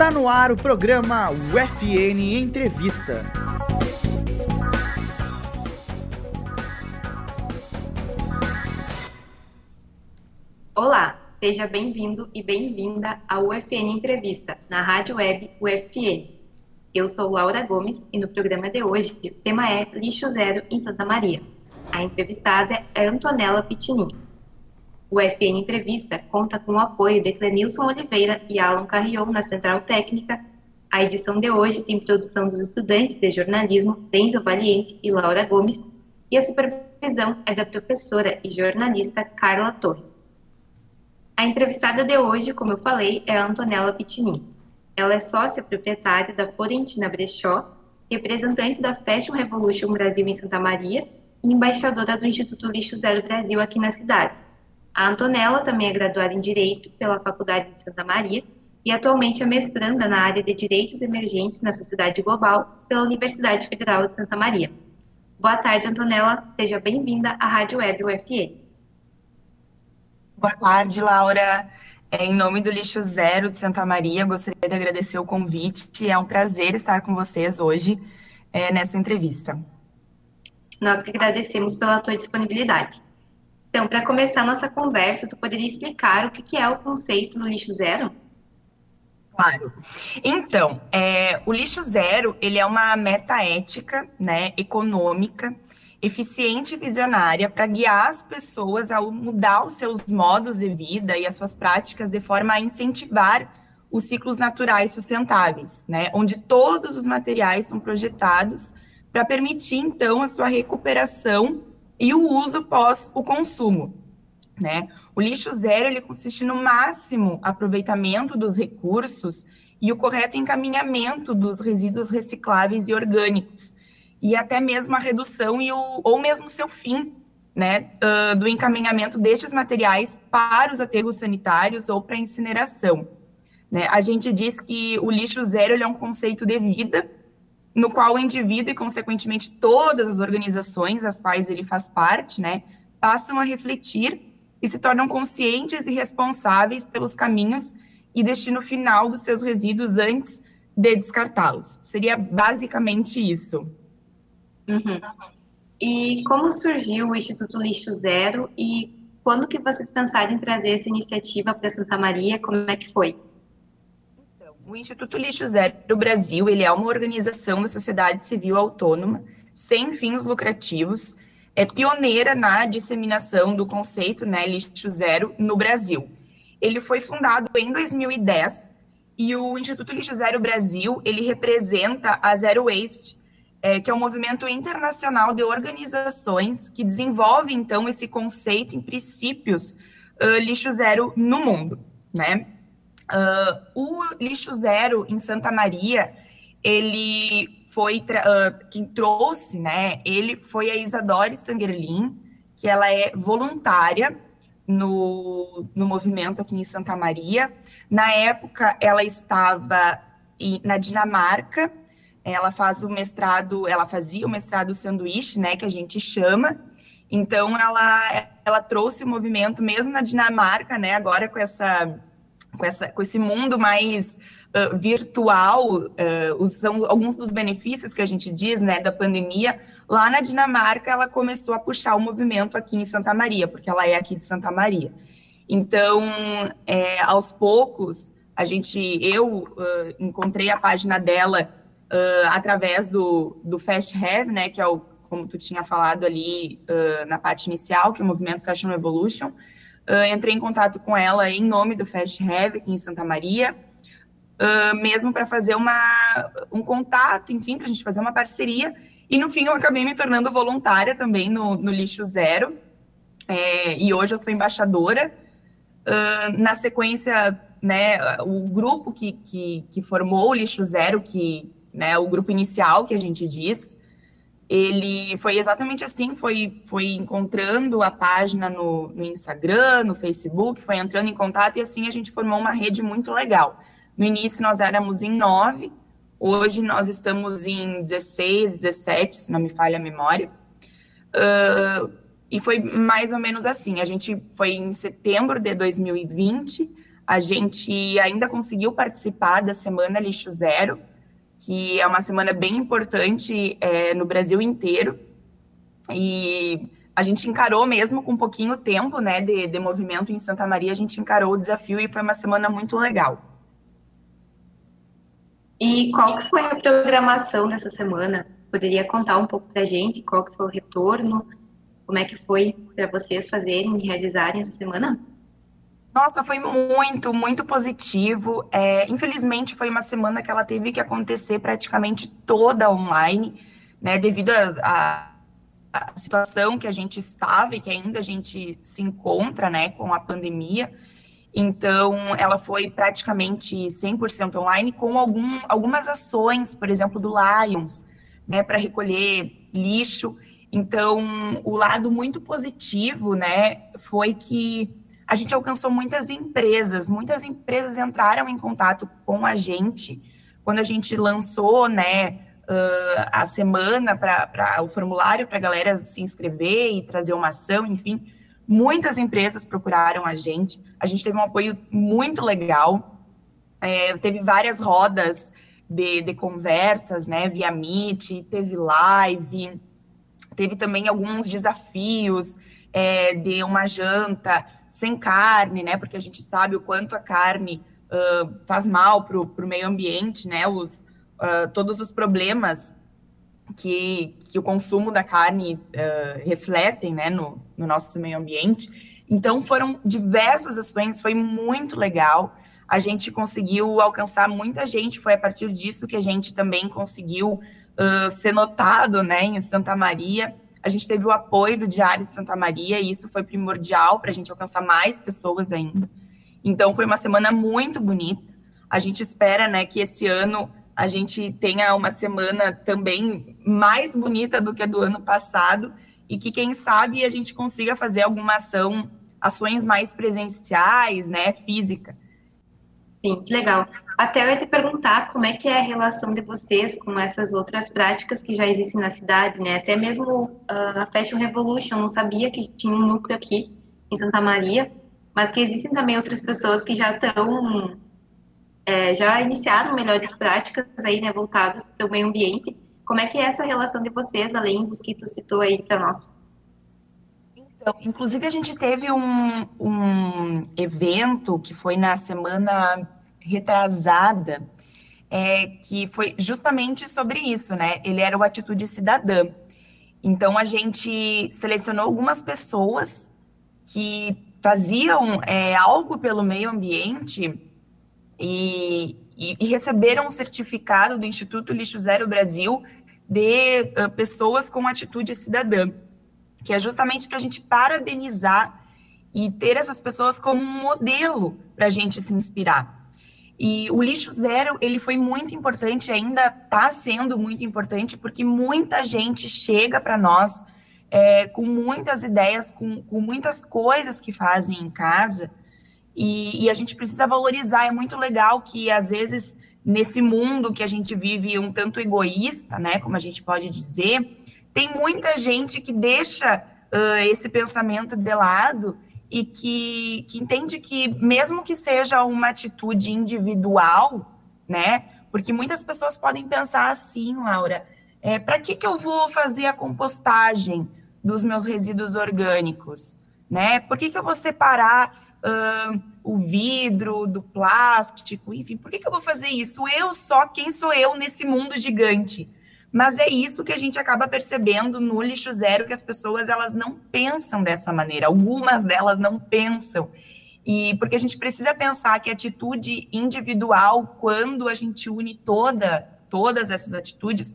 Está no ar o programa UFN Entrevista. Olá, seja bem-vindo e bem-vinda ao UFN Entrevista, na rádio web UFN. Eu sou Laura Gomes e no programa de hoje o tema é Lixo Zero em Santa Maria. A entrevistada é Antonella Pitininho. O FN Entrevista conta com o apoio de Clenilson Oliveira e Alan Carrion na Central Técnica. A edição de hoje tem produção dos estudantes de jornalismo Denzel Valiente e Laura Gomes, e a supervisão é da professora e jornalista Carla Torres. A entrevistada de hoje, como eu falei, é a Antonella Pitinin. Ela é sócia proprietária da Florentina Brechó, representante da Fashion Revolution Brasil em Santa Maria e embaixadora do Instituto Lixo Zero Brasil aqui na cidade. A Antonella também é graduada em Direito pela Faculdade de Santa Maria e atualmente é mestranda na área de Direitos Emergentes na Sociedade Global pela Universidade Federal de Santa Maria. Boa tarde, Antonella. Seja bem-vinda à Rádio Web UFN. Boa tarde, Laura. É, em nome do Lixo Zero de Santa Maria, gostaria de agradecer o convite. É um prazer estar com vocês hoje é, nessa entrevista. Nós que agradecemos pela tua disponibilidade. Então, para começar nossa conversa, tu poderia explicar o que é o conceito do lixo zero? Claro. Então, é, o lixo zero ele é uma meta ética, né, econômica, eficiente e visionária para guiar as pessoas a mudar os seus modos de vida e as suas práticas de forma a incentivar os ciclos naturais sustentáveis, né, onde todos os materiais são projetados para permitir então a sua recuperação e o uso pós o consumo. Né? O lixo zero ele consiste no máximo aproveitamento dos recursos e o correto encaminhamento dos resíduos recicláveis e orgânicos, e até mesmo a redução e o, ou mesmo seu fim, né, uh, do encaminhamento destes materiais para os aterros sanitários ou para incineração. Né? A gente diz que o lixo zero é um conceito de vida, no qual o indivíduo e, consequentemente, todas as organizações às quais ele faz parte, né, passam a refletir e se tornam conscientes e responsáveis pelos caminhos e destino final dos seus resíduos antes de descartá-los. Seria basicamente isso. Uhum. E como surgiu o Instituto Lixo Zero e quando que vocês pensaram em trazer essa iniciativa para Santa Maria? Como é que foi? O Instituto Lixo Zero do Brasil ele é uma organização da sociedade civil autônoma, sem fins lucrativos, é pioneira na disseminação do conceito né, lixo zero no Brasil. Ele foi fundado em 2010 e o Instituto Lixo Zero Brasil ele representa a Zero Waste, é, que é um movimento internacional de organizações que desenvolve então esse conceito em princípios uh, lixo zero no mundo, né? Uh, o lixo zero em Santa Maria, ele foi uh, quem trouxe, né? Ele foi a Isadora Stangerlin, que ela é voluntária no, no movimento aqui em Santa Maria. Na época, ela estava em, na Dinamarca. Ela faz o mestrado, ela fazia o mestrado sanduíche, né? Que a gente chama. Então, ela, ela trouxe o movimento mesmo na Dinamarca, né? Agora com essa com, essa, com esse mundo mais uh, virtual, uh, são alguns dos benefícios que a gente diz, né, da pandemia, lá na Dinamarca ela começou a puxar o movimento aqui em Santa Maria, porque ela é aqui de Santa Maria. Então, é, aos poucos, a gente, eu uh, encontrei a página dela através do, do Fast Have, né, que é o, como tu tinha falado ali na parte inicial, que é o movimento Fashion Revolution, Uh, entrei em contato com ela em nome do Fast Have aqui em Santa Maria, uh, mesmo para fazer uma, um contato, enfim, para a gente fazer uma parceria. E no fim eu acabei me tornando voluntária também no, no Lixo Zero. É, e hoje eu sou embaixadora. Uh, na sequência, né, o grupo que, que, que formou o Lixo Zero, que né, o grupo inicial que a gente diz, ele foi exatamente assim, foi, foi encontrando a página no, no, Instagram, no Facebook, foi entrando em contato e assim a gente formou uma rede muito legal. No início nós éramos em nove, hoje nós estamos em 16, 17, se não me falha a memória. Uh, e foi mais ou menos assim, a gente foi em setembro de 2020, a gente ainda conseguiu participar da Semana Lixo Zero, que é uma semana bem importante é, no Brasil inteiro. E a gente encarou mesmo com um pouquinho tempo né, de, de movimento em Santa Maria, a gente encarou o desafio e foi uma semana muito legal. E qual que foi a programação dessa semana? Poderia contar um pouco para a gente qual que foi o retorno? Como é que foi para vocês fazerem e realizarem essa semana? Nossa, foi muito, muito positivo. É, infelizmente, foi uma semana que ela teve que acontecer praticamente toda online, né? Devido a, situação que a gente estava e que ainda a gente se encontra, né, com a pandemia. Então, ela foi praticamente 100% online, com algum, algumas ações, por exemplo, do Lions, né, para recolher lixo. Então, o lado muito positivo, né, foi que a gente alcançou muitas empresas, muitas empresas entraram em contato com a gente quando a gente lançou, né, uh, a semana para o formulário para a galera se inscrever e trazer uma ação, enfim, muitas empresas procuraram a gente, a gente teve um apoio muito legal, é, teve várias rodas de, de conversas, né, via Meet, teve live, teve também alguns desafios é, de uma janta sem carne, né? Porque a gente sabe o quanto a carne uh, faz mal para o meio ambiente, né? Os, uh, todos os problemas que, que o consumo da carne uh, refletem, né? No, no nosso meio ambiente. Então foram diversas ações, foi muito legal. A gente conseguiu alcançar muita gente. Foi a partir disso que a gente também conseguiu ser notado, né? Em Santa Maria. A gente teve o apoio do Diário de Santa Maria e isso foi primordial para a gente alcançar mais pessoas ainda. Então, foi uma semana muito bonita. A gente espera né, que esse ano a gente tenha uma semana também mais bonita do que a do ano passado e que, quem sabe, a gente consiga fazer alguma ação, ações mais presenciais, né, física. Sim, que legal. Até eu ia te perguntar como é que é a relação de vocês com essas outras práticas que já existem na cidade, né? Até mesmo uh, a Fashion Revolution, eu não sabia que tinha um núcleo aqui em Santa Maria, mas que existem também outras pessoas que já estão, é, já iniciaram melhores práticas aí, né, voltadas para o meio ambiente. Como é que é essa relação de vocês, além dos que tu citou aí para nós? Então, inclusive a gente teve um, um evento que foi na semana retrasada, é, que foi justamente sobre isso, né? Ele era o Atitude Cidadã. Então, a gente selecionou algumas pessoas que faziam é, algo pelo meio ambiente e, e, e, receberam um certificado do Instituto Lixo Zero Brasil de uh, pessoas com atitude cidadã, que é justamente para a gente parabenizar e ter essas pessoas como um modelo para a gente se inspirar. E o lixo zero, ele foi muito importante, ainda está sendo muito importante, porque muita gente chega para nós é, com muitas ideias, com, com, muitas coisas que fazem em casa, e, e, a gente precisa valorizar. É muito legal que, às vezes, nesse mundo que a gente vive um tanto egoísta, né, como a gente pode dizer, tem muita gente que deixa uh, esse pensamento de lado e que, que entende que, mesmo que seja uma atitude individual, né? Porque muitas pessoas podem pensar assim, Laura, é, para que, que eu vou fazer a compostagem dos meus resíduos orgânicos? Né? Por que, que eu vou separar uh, o vidro do plástico? Enfim, por que, que eu vou fazer isso? Eu só, quem sou eu nesse mundo gigante? Mas é isso que a gente acaba percebendo no lixo zero, que as pessoas elas não pensam dessa maneira. Algumas delas não pensam. E porque a gente precisa pensar que atitude individual, quando a gente une toda, todas essas atitudes,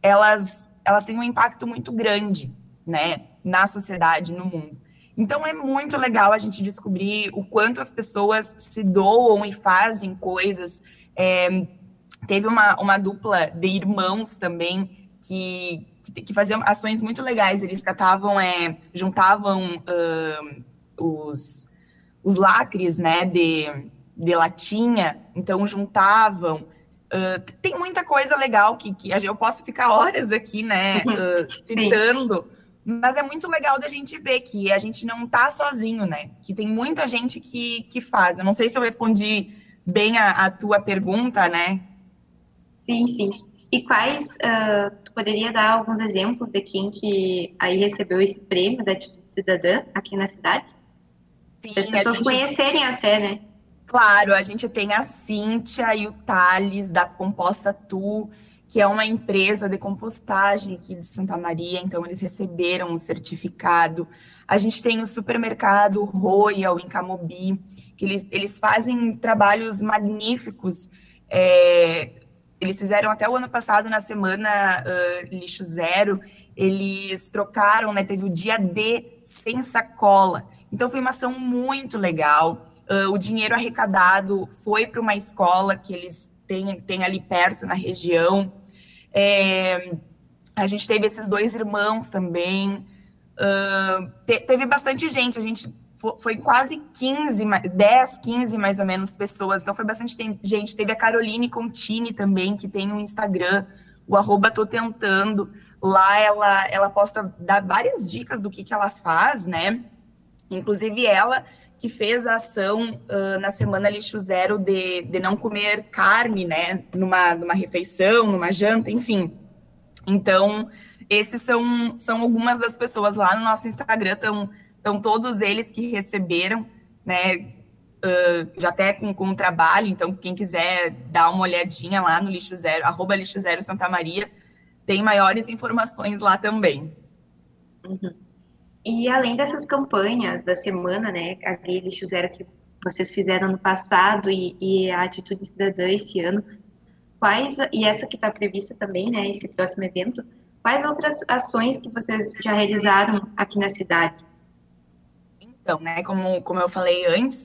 elas, elas têm um impacto muito grande, né, na sociedade, no mundo. Então é muito legal a gente descobrir o quanto as pessoas se doam e fazem coisas é, Teve uma, uma dupla de irmãos também que, que, que faziam ações muito legais. Eles catavam, é, juntavam uh, os, os lacres né, de, de latinha, então juntavam. Uh, tem muita coisa legal que, que eu posso ficar horas aqui, né, uh, citando, Mas é muito legal da gente ver que a gente não está sozinho, né? Que tem muita gente que, que faz. Eu não sei se eu respondi bem a, a tua pergunta, né? Sim, sim. E quais, uh, tu poderia dar alguns exemplos de quem que aí recebeu esse prêmio da Atitude Cidadã aqui na cidade? Sim, As pessoas gente... conhecerem até, né? Claro, a gente tem a Cíntia e o Thales da Composta Tu, que é uma empresa de compostagem aqui de Santa Maria, então eles receberam um certificado. A gente tem o supermercado Royal em Camobi, que eles, eles fazem trabalhos magníficos. É, eles fizeram até o ano passado, na semana uh, Lixo Zero, eles trocaram, né? Teve o dia D sem sacola. Então foi uma ação muito legal. Uh, o dinheiro arrecadado foi para uma escola que eles têm, têm ali perto na região. É, a gente teve esses dois irmãos também. Uh, te, teve bastante gente, a gente foi quase 15, 10, 15 mais ou menos pessoas, então foi bastante gente. Teve a Caroline Contini também, que tem um Instagram, o arroba tô tentando. Lá ela, ela posta, dá várias dicas do que, que ela faz, né? Inclusive ela que fez a ação uh, na semana lixo zero de, de não comer carne, né? Numa, numa refeição, numa janta, enfim. Então, esses são, são algumas das pessoas lá no nosso Instagram, estão então, todos eles que receberam, né, uh, já até com, com o trabalho, então, quem quiser dar uma olhadinha lá no Lixo Zero, arroba Lixo Zero Santa Maria, tem maiores informações lá também. Uhum. E além dessas campanhas da semana, né, a Lixo Zero que vocês fizeram no passado e, e a Atitude Cidadã esse ano, quais, e essa que está prevista também, né, esse próximo evento, quais outras ações que vocês já realizaram aqui na cidade? Então, né, como, como eu falei antes,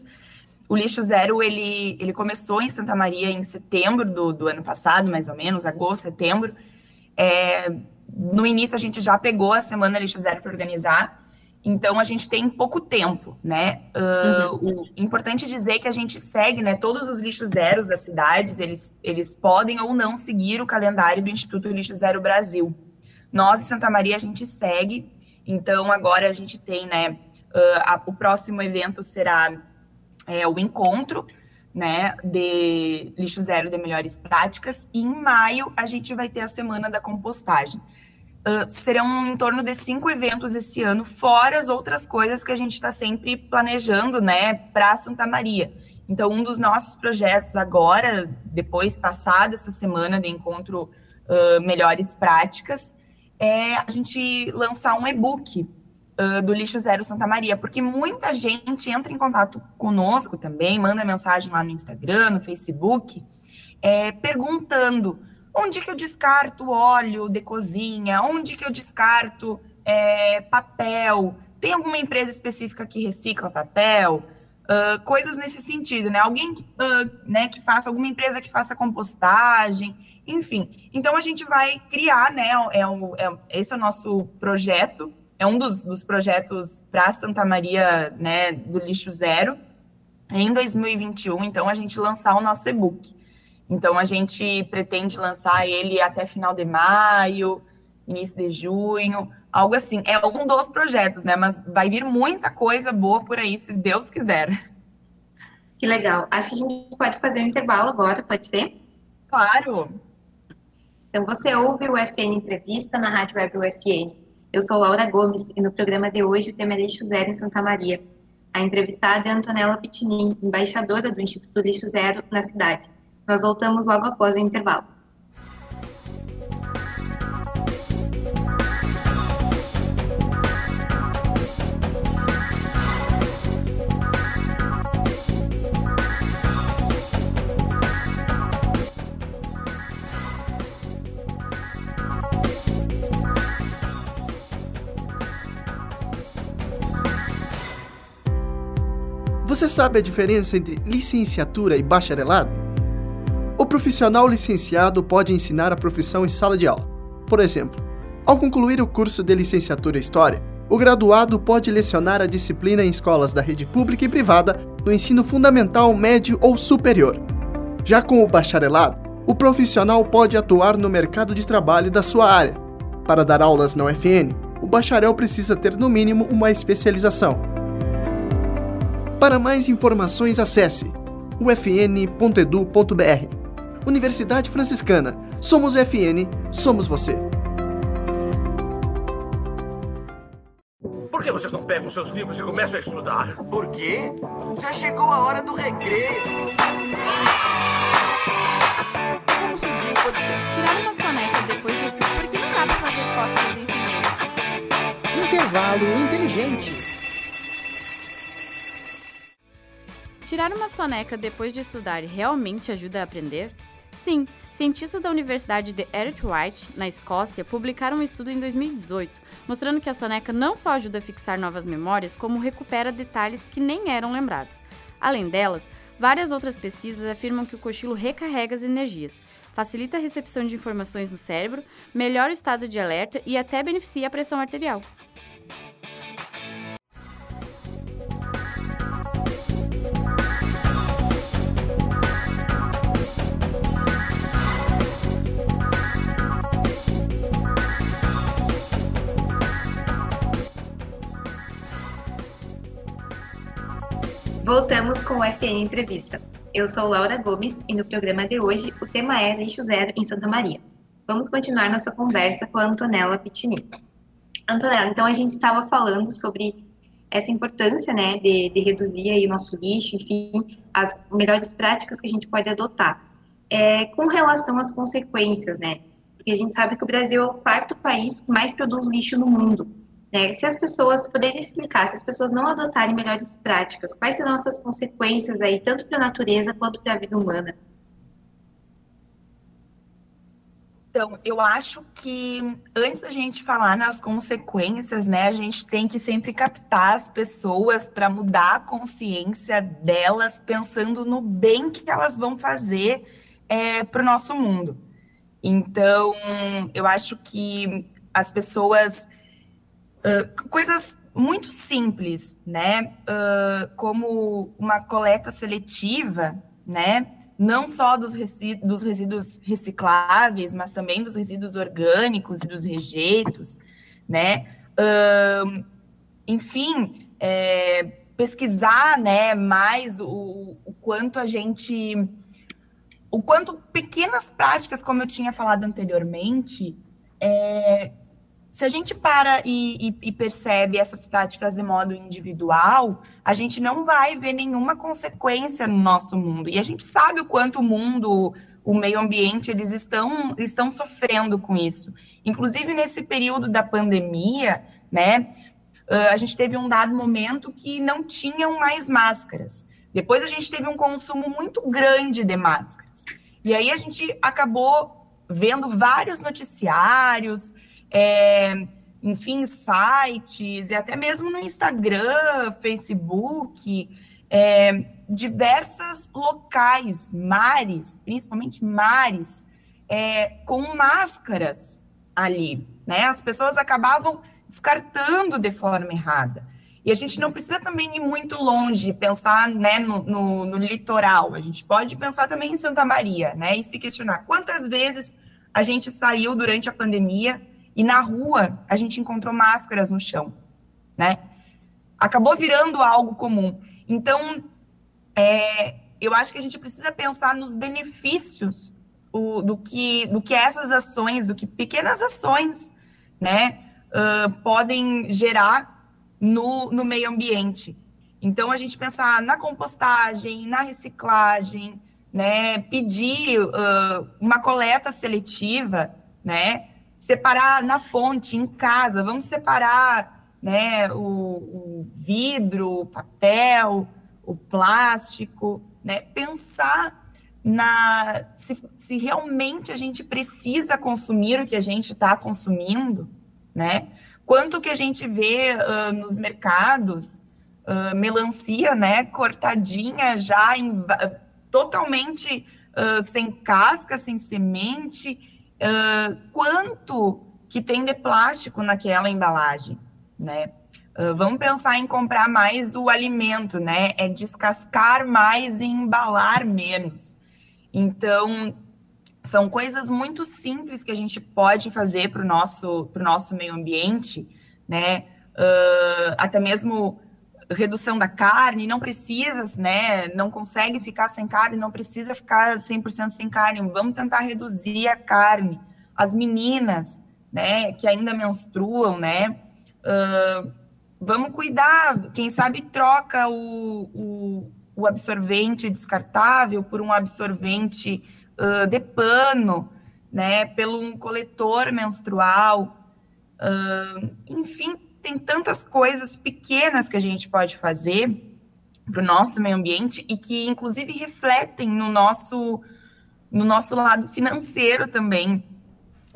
o Lixo Zero, ele, ele começou em Santa Maria em setembro do, do ano passado, mais ou menos, agosto, setembro. É, no início, a gente já pegou a Semana Lixo Zero para organizar, então a gente tem pouco tempo, né? Uh, uhum. O importante dizer que a gente segue, né? Todos os lixos zeros das cidades, eles, eles podem ou não seguir o calendário do Instituto Lixo Zero Brasil. Nós, em Santa Maria, a gente segue. Então, agora a gente tem, né? Uh, a, o próximo evento será é, o encontro né, de lixo zero de melhores práticas, e em maio a gente vai ter a semana da compostagem. Uh, serão em torno de cinco eventos esse ano, fora as outras coisas que a gente está sempre planejando, né, para Santa Maria. Então, um dos nossos projetos agora, depois passada essa semana de encontro uh, Melhores Práticas, é a gente lançar um e-book do Lixo Zero Santa Maria, porque muita gente entra em contato conosco também, manda mensagem lá no Instagram, no Facebook, é, perguntando onde que eu descarto óleo de cozinha, onde que eu descarto é, papel, tem alguma empresa específica que recicla papel? Uh, coisas nesse sentido, né? Alguém que, uh, né, que faça, alguma empresa que faça compostagem, enfim. Então a gente vai criar, né? É, o, é, esse é o nosso projeto é um dos, dos projetos para Santa Maria, né, do lixo zero, em 2021, então, a gente lançar o nosso e-book. Então, a gente pretende lançar ele até final de maio, início de junho, algo assim. É um dos projetos, né? Mas vai vir muita coisa boa por aí, se Deus quiser. Que legal. Acho que a gente pode fazer um intervalo agora, pode ser? Claro. Então, você ouve o FN Entrevista na Rádio Web UFN. Eu sou Laura Gomes e no programa de hoje o tema é Lixo Zero em Santa Maria. A entrevistada é Antonella Pitinin, embaixadora do Instituto Lixo Zero na cidade. Nós voltamos logo após o intervalo. Você sabe a diferença entre licenciatura e bacharelado? O profissional licenciado pode ensinar a profissão em sala de aula. Por exemplo, ao concluir o curso de licenciatura em História, o graduado pode lecionar a disciplina em escolas da rede pública e privada no ensino fundamental, médio ou superior. Já com o bacharelado, o profissional pode atuar no mercado de trabalho da sua área. Para dar aulas na UFN, o bacharel precisa ter no mínimo uma especialização. Para mais informações, acesse ufn.edu.br. Universidade Franciscana. Somos UFN, somos você. Por que vocês não pegam seus livros e começam a estudar? Por quê? Já chegou a hora do recreio. Como surgiu o podcast? Tirar uma soneca depois do estudo, porque não dá pra fazer costas em si mesmo. Intervalo inteligente. Tirar uma soneca depois de estudar realmente ajuda a aprender? Sim, cientistas da Universidade de White, na Escócia, publicaram um estudo em 2018, mostrando que a soneca não só ajuda a fixar novas memórias, como recupera detalhes que nem eram lembrados. Além delas, várias outras pesquisas afirmam que o cochilo recarrega as energias, facilita a recepção de informações no cérebro, melhora o estado de alerta e até beneficia a pressão arterial. Voltamos com o FN Entrevista. Eu sou Laura Gomes e no programa de hoje o tema é lixo zero em Santa Maria. Vamos continuar nossa conversa com a Antonella Pitini. Antonella, então a gente estava falando sobre essa importância, né, de, de reduzir aí o nosso lixo, enfim, as melhores práticas que a gente pode adotar. É, com relação às consequências, né, porque a gente sabe que o Brasil é o quarto país que mais produz lixo no mundo. Né? Se as pessoas poderem explicar, se as pessoas não adotarem melhores práticas, quais serão essas consequências aí, tanto para a natureza quanto para a vida humana? Então, eu acho que antes da gente falar nas consequências, né, a gente tem que sempre captar as pessoas para mudar a consciência delas, pensando no bem que elas vão fazer é, para o nosso mundo. Então, eu acho que as pessoas Uh, coisas muito simples, né? Uh, como uma coleta seletiva, né? Não só dos, resíduos, dos resíduos recicláveis, mas também dos resíduos orgânicos e dos rejeitos, né? Uh, enfim, é, pesquisar, né? Mais o, o quanto a gente, o quanto pequenas práticas, como eu tinha falado anteriormente, é, se a gente para e, e, e, percebe essas práticas de modo individual, a gente não vai ver nenhuma consequência no nosso mundo. E a gente sabe o quanto o mundo, o meio ambiente, eles estão, estão sofrendo com isso. Inclusive, nesse período da pandemia, né, a gente teve um dado momento que não tinham mais máscaras. Depois a gente teve um consumo muito grande de máscaras. E aí a gente acabou vendo vários noticiários, é, enfim, sites, e até mesmo no Instagram, Facebook, é, diversos locais, mares, principalmente mares, é, com máscaras ali, né? As pessoas acabavam descartando de forma errada. E a gente não precisa também ir muito longe, pensar né, no, no, no, litoral. A gente pode pensar também em Santa Maria, né? E se questionar quantas vezes a gente saiu durante a pandemia e na rua a gente encontrou máscaras no chão, né? Acabou virando algo comum. Então, é, eu acho que a gente precisa pensar nos benefícios o, do, que, do que essas ações, do que pequenas ações, né, uh, podem gerar no, no meio ambiente. Então, a gente pensar na compostagem, na reciclagem, né, pedir uh, uma coleta seletiva, né, separar na fonte, em casa, vamos separar né, o, o vidro, o papel, o plástico, né? Pensar na se, se realmente a gente precisa consumir o que a gente está consumindo, né? Quanto que a gente vê uh, nos mercados uh, melancia, né, cortadinha já em, totalmente uh, sem casca, sem semente, uh, quanto que tem de plástico naquela embalagem, né? Uh, vamos pensar em comprar mais o alimento, né? É descascar mais e embalar menos. Então, são coisas muito simples que a gente pode fazer para o nosso, nosso meio ambiente, né? Uh, até mesmo redução da carne, não precisa, né? Não consegue ficar sem carne, não precisa ficar 100% sem carne. Vamos tentar reduzir a carne. As meninas, né, que ainda menstruam, né? Uh, vamos cuidar. Quem sabe troca o, o, o absorvente descartável por um absorvente uh, de pano, né? Pelo um coletor menstrual. Uh, enfim, tem tantas coisas pequenas que a gente pode fazer para o nosso meio ambiente e que, inclusive, refletem no nosso, no nosso lado financeiro também.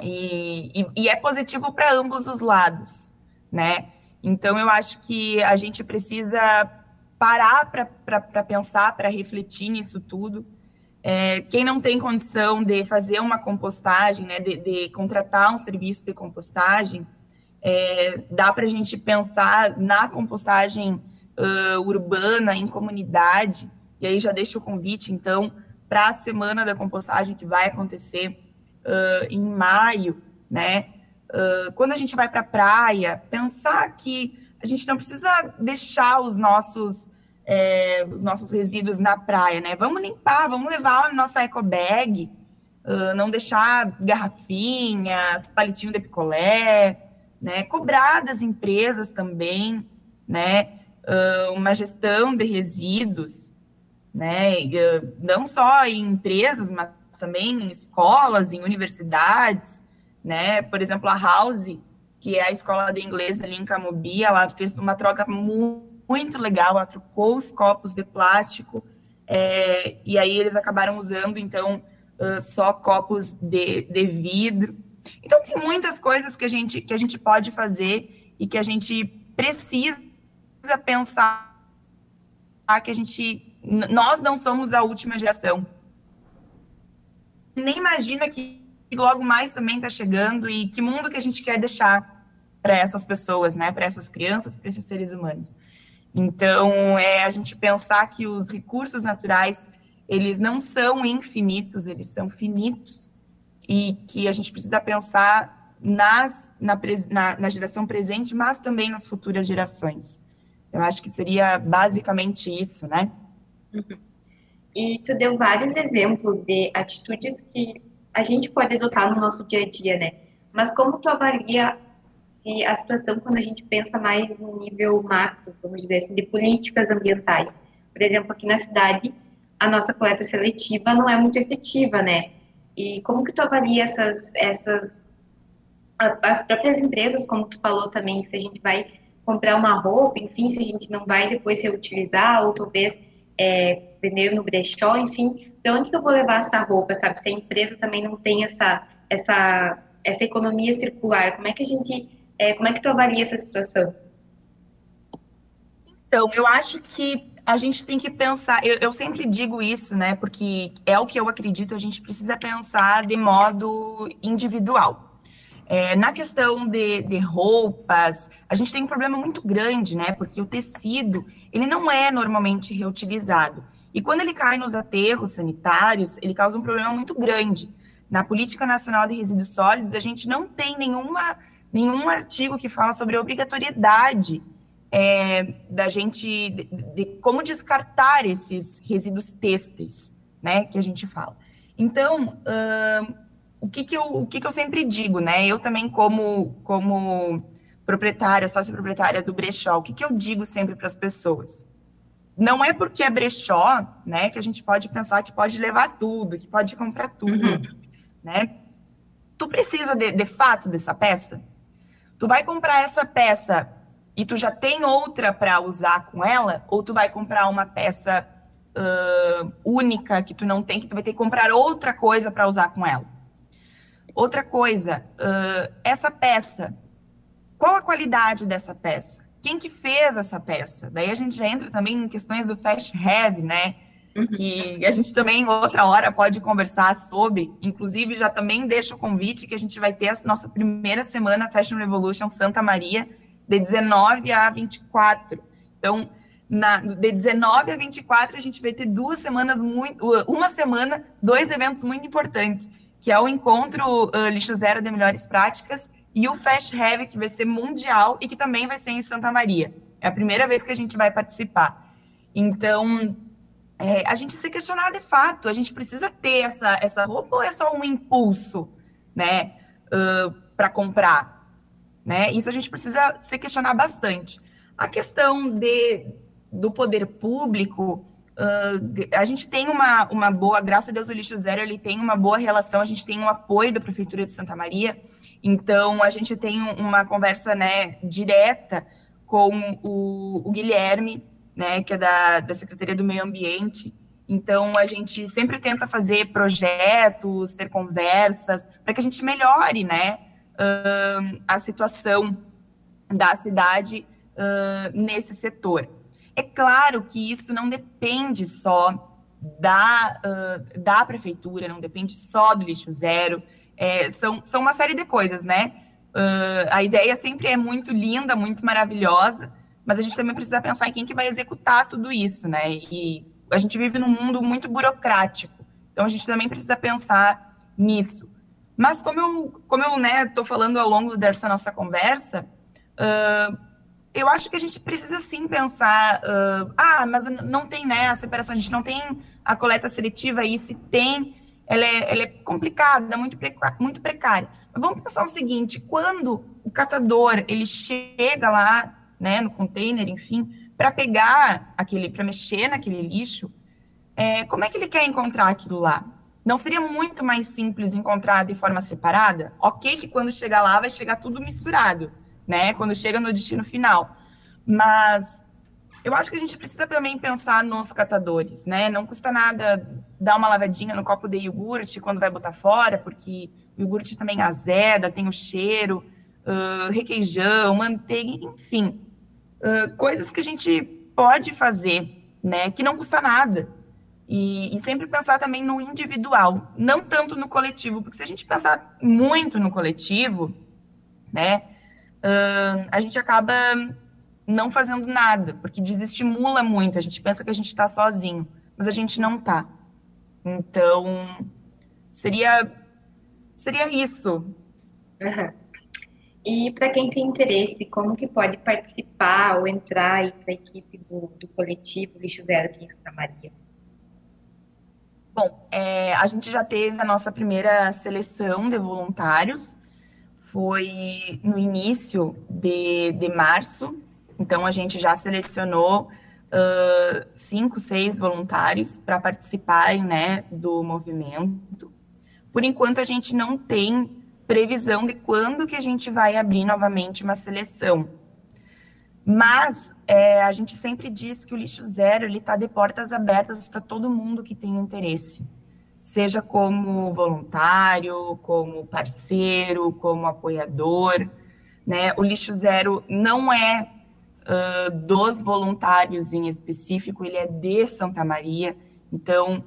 E, e, e é positivo para ambos os lados, né? Então, eu acho que a gente precisa parar para pensar, para refletir nisso tudo. É, quem não tem condição de fazer uma compostagem, né, de, de contratar um serviço de compostagem, é, dá para a gente pensar na compostagem uh, urbana, em comunidade, e aí já deixo o convite, então, para a semana da compostagem que vai acontecer uh, em maio, né? Uh, quando a gente vai para a praia, pensar que a gente não precisa deixar os nossos é, os nossos resíduos na praia, né? Vamos limpar, vamos levar a nossa eco bag, não deixar garrafinhas, palitinho de picolé, né? Cobrar das empresas também, né? Uma gestão de resíduos, né? Não só em empresas, mas também em escolas, em universidades, né? Por exemplo, a House, que é a escola de inglês ali em Camobi, ela fez uma troca muito, muito legal, ela trocou os copos de plástico, é, e aí eles acabaram usando, então, uh, só copos de, de vidro, então, tem muitas coisas que a gente, que a gente pode fazer e que a gente precisa pensar que a gente. Nós não somos a última geração. Nem imagina que logo mais também está chegando e que mundo que a gente quer deixar para essas pessoas, né? Para essas crianças, para esses seres humanos. Então, é a gente pensar que os recursos naturais, eles não são infinitos, eles são finitos e que a gente precisa pensar nas, na, na, na geração presente, mas também nas futuras gerações. Eu acho que seria basicamente isso, né? Uhum. E tu deu vários exemplos de atitudes que a gente pode adotar no nosso dia a dia, né? Mas como tu avalia se a situação quando a gente pensa mais no nível macro, vamos dizer assim, de políticas ambientais? Por exemplo, aqui na cidade, a nossa coleta seletiva não é muito efetiva, né? E como que tu avalia essas, essas as próprias empresas, como tu falou também, se a gente vai comprar uma roupa, enfim, se a gente não vai depois reutilizar ou talvez é, vender no brechó, enfim, para onde que eu vou levar essa roupa, sabe? Se a empresa também não tem essa essa essa economia circular, como é que a gente, é, como é que tu avalia essa situação? Então, eu acho que a gente tem que pensar, eu, eu, sempre digo isso, né? Porque é o que eu acredito, a gente precisa pensar de modo individual. É, na questão de, de, roupas, a gente tem um problema muito grande, né? Porque o tecido, ele não é normalmente reutilizado. E quando ele cai nos aterros sanitários, ele causa um problema muito grande. Na Política Nacional de Resíduos Sólidos, a gente não tem nenhuma, nenhum artigo que fala sobre a obrigatoriedade é, da gente de, de, como descartar esses resíduos têxteis, né, que a gente fala. Então, o que que eu o que que eu sempre digo, né? Eu também como como proprietária, sócia proprietária do brechó, o que que eu digo sempre para as pessoas? Não é porque é brechó, né, que a gente pode pensar que pode levar tudo, que pode comprar tudo, uhum. né? Tu precisa de, de fato dessa peça? Tu vai comprar essa peça e tu já tem outra para usar com ela, ou tu vai comprar uma peça uh, única que tu não tem, que tu vai ter que comprar outra coisa para usar com ela. Outra coisa, uh, essa peça, qual a qualidade dessa peça? Quem que fez essa peça? Daí a gente já entra também em questões do fast heavy, né? Uhum. Que a gente também outra hora pode conversar sobre. Inclusive, já também deixo o convite que a gente vai ter a nossa primeira semana Fashion Revolution Santa Maria, de 19 a 24. Então, na, de 19 a 24, a gente vai ter duas semanas muito, uma semana, dois eventos muito importantes, que é o encontro uh, Lixo Zero de Melhores Práticas e o Fast Heavy, que vai ser mundial e que também vai ser em Santa Maria. É a primeira vez que a gente vai participar. Então, é, a gente se questionar de fato, a gente precisa ter essa, essa roupa ou é só um impulso, né, uh, para comprar? Né? Isso a gente precisa se questionar bastante. A questão de, do poder público, uh, a gente tem uma, uma boa, graças a Deus o Lixo Zero, ele tem uma boa relação, a gente tem um apoio da Prefeitura de Santa Maria, então a gente tem uma conversa né, direta com o, o Guilherme, né, que é da, da Secretaria do Meio Ambiente, então, a gente sempre tenta fazer projetos, ter conversas, para que a gente melhore né, uh, a situação da cidade uh, nesse setor. É claro que isso não depende só da, uh, da prefeitura, não depende só do lixo zero, é, são, são uma série de coisas, né? Uh, a ideia sempre é muito linda, muito maravilhosa, mas a gente também precisa pensar em quem que vai executar tudo isso, né? E a gente vive num mundo muito burocrático, então a gente também precisa pensar nisso. Mas como eu, como eu né, tô falando ao longo dessa nossa conversa, uh, eu acho que a gente precisa sim pensar, uh, ah, mas não tem né, a separação, a gente não tem a coleta seletiva e se tem, ela é, ela é complicada, muito, muito precária. Mas vamos pensar o seguinte, quando o catador, ele chega lá, né, no container, enfim, para pegar aquele, para mexer naquele lixo, é, como é que ele quer encontrar aquilo lá? Não seria muito mais simples encontrar de forma separada? Ok que quando chegar lá vai chegar tudo misturado, né? Quando chega no destino final. Mas eu acho que a gente precisa também pensar nos catadores, né? Não custa nada dar uma lavadinha no copo de iogurte quando vai botar fora, porque o iogurte também azeda, tem o cheiro, uh, requeijão, manteiga, enfim. Uh, coisas que a gente pode fazer, né? Que não custa nada. E, e, sempre pensar também no individual, não tanto no coletivo, porque se a gente pensar muito no coletivo, né? uh, a gente acaba não fazendo nada, porque desestimula muito. A gente pensa que a gente está sozinho, mas a gente não está. Então, seria, seria isso. Uhum. E para quem tem interesse, como que pode participar ou entrar para a equipe do, do coletivo Lixo Zero em Santa Maria? Bom, é, a gente já teve a nossa primeira seleção de voluntários foi no início de, de março, então a gente já selecionou uh, cinco, seis voluntários para participarem né, do movimento. Por enquanto, a gente não tem previsão de quando que a gente vai abrir novamente uma seleção. Mas é, a gente sempre diz que o lixo zero ele está de portas abertas para todo mundo que tem interesse seja como voluntário, como parceiro, como apoiador. Né? O Lixo Zero não é uh, dos voluntários em específico, ele é de Santa Maria. Então,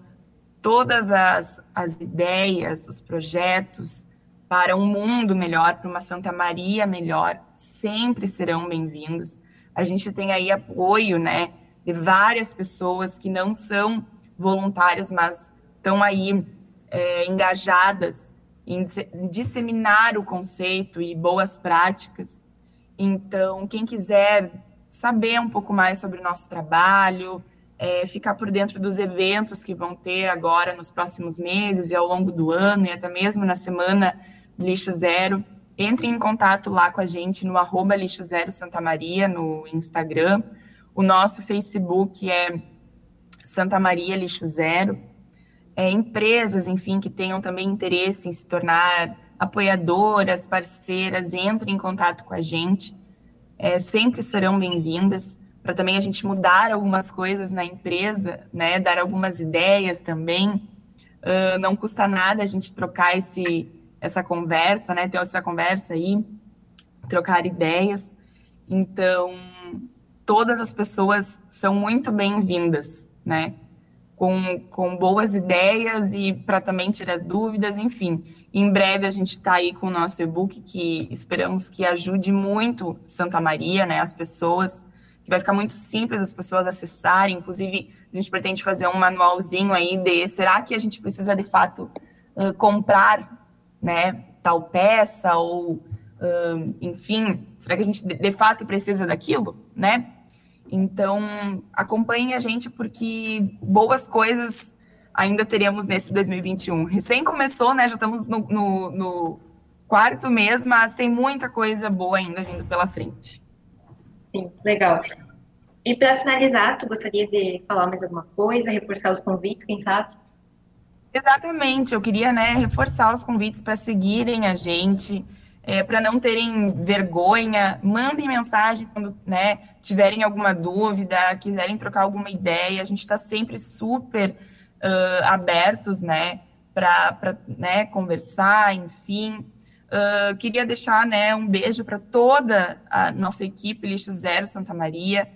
todas as, as ideias, os projetos para um mundo melhor, para uma Santa Maria melhor, sempre serão bem-vindos. A gente tem aí apoio, né, de várias pessoas que não são voluntários, mas estão aí é, engajadas em disseminar o conceito e boas práticas. Então, quem quiser saber um pouco mais sobre o nosso trabalho, é, ficar por dentro dos eventos que vão ter agora nos próximos meses e ao longo do ano, e até mesmo na semana Lixo Zero, entre em contato lá com a gente no arroba Lixo Zero Santa Maria, no Instagram. O nosso Facebook é Santa Maria Lixo Zero é, empresas, enfim, que tenham também interesse em se tornar apoiadoras, parceiras, entrem em contato com a gente. É, sempre serão bem-vindas para também a gente mudar algumas coisas na empresa, né? Dar algumas ideias também. Uh, não custa nada a gente trocar esse, essa conversa, né? Ter essa conversa aí, trocar ideias. Então, todas as pessoas são muito bem-vindas, né? com, com boas ideias e para também tirar dúvidas, enfim. Em breve a gente está aí com o nosso e-book que esperamos que ajude muito Santa Maria, né, as pessoas, que vai ficar muito simples as pessoas acessarem, inclusive a gente pretende fazer um manualzinho aí de será que a gente precisa de fato uh, comprar, né, tal peça ou Uh, enfim, será que a gente de, fato precisa daquilo, né? Então, acompanhe a gente porque boas coisas ainda teremos nesse 2021. Recém começou, né? Já estamos no, no, no quarto mês, mas tem muita coisa boa ainda vindo pela frente. Sim, legal. E para finalizar, tu gostaria de falar mais alguma coisa, reforçar os convites, quem sabe? Exatamente, eu queria né, reforçar os convites para seguirem a gente, é, para não terem vergonha, mandem mensagem quando né, tiverem alguma dúvida, quiserem trocar alguma ideia, a gente está sempre super uh, abertos né, para né, conversar, enfim. Uh, queria deixar né, um beijo para toda a nossa equipe Lixo Zero Santa Maria,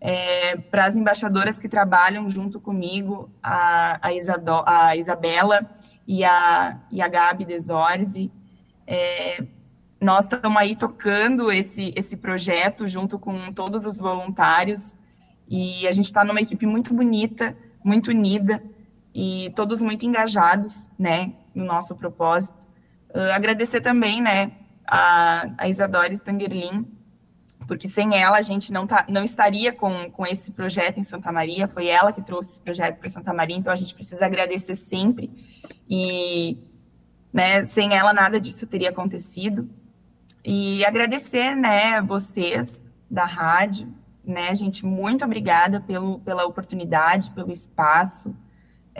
é, para as embaixadoras que trabalham junto comigo, a, a, Isado, a Isabela e a, e a Gabi Desorzi. É, nós estamos aí tocando esse, esse projeto junto com todos os voluntários e a gente está numa equipe muito bonita, muito unida e todos muito engajados, né, no nosso propósito. Uh, agradecer também, né, a, a Isadora Stangerlin, porque sem ela a gente não, tá, não estaria com, com esse projeto em Santa Maria, foi ela que trouxe esse projeto para Santa Maria, então a gente precisa agradecer sempre, e né, sem ela nada disso teria acontecido. E agradecer, né, vocês da rádio, né, gente, muito obrigada pelo, pela oportunidade, pelo espaço,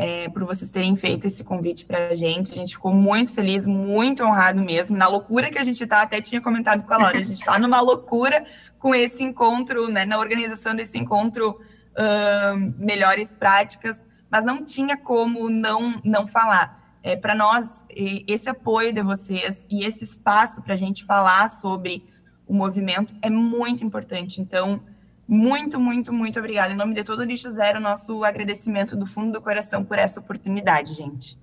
é, por vocês terem feito esse convite para a gente. A gente ficou muito feliz, muito honrado mesmo. Na loucura que a gente está, até tinha comentado com a Laura, a gente está numa loucura com esse encontro, né, na organização desse encontro uh, Melhores Práticas, mas não tinha como não, não falar. É, para nós, esse apoio de vocês e esse espaço para a gente falar sobre o movimento é muito importante. Então, muito, muito, muito obrigada. Em nome de todo o Lixo Zero, nosso agradecimento do fundo do coração por essa oportunidade, gente.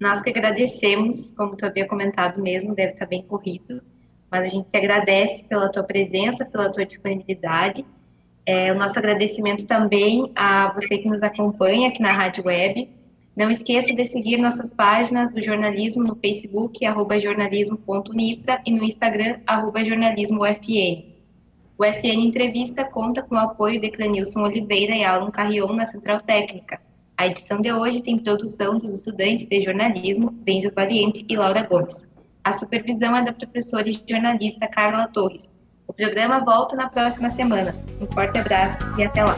Nós que agradecemos, como tu havia comentado mesmo, deve estar bem corrido, mas a gente te agradece pela tua presença, pela tua disponibilidade. É, o nosso agradecimento também a você que nos acompanha aqui na Rádio Web. Não esqueça de seguir nossas páginas do jornalismo no Facebook, arroba jornalismo.nifra, e no Instagram, arroba jornalismoufn. O FN Entrevista conta com o apoio de Clenilson Oliveira e Alan Carrion na Central Técnica. A edição de hoje tem produção dos estudantes de jornalismo Denzel Valiente e Laura Gomes. A supervisão é da professora e jornalista Carla Torres. O programa volta na próxima semana. Um forte abraço e até lá!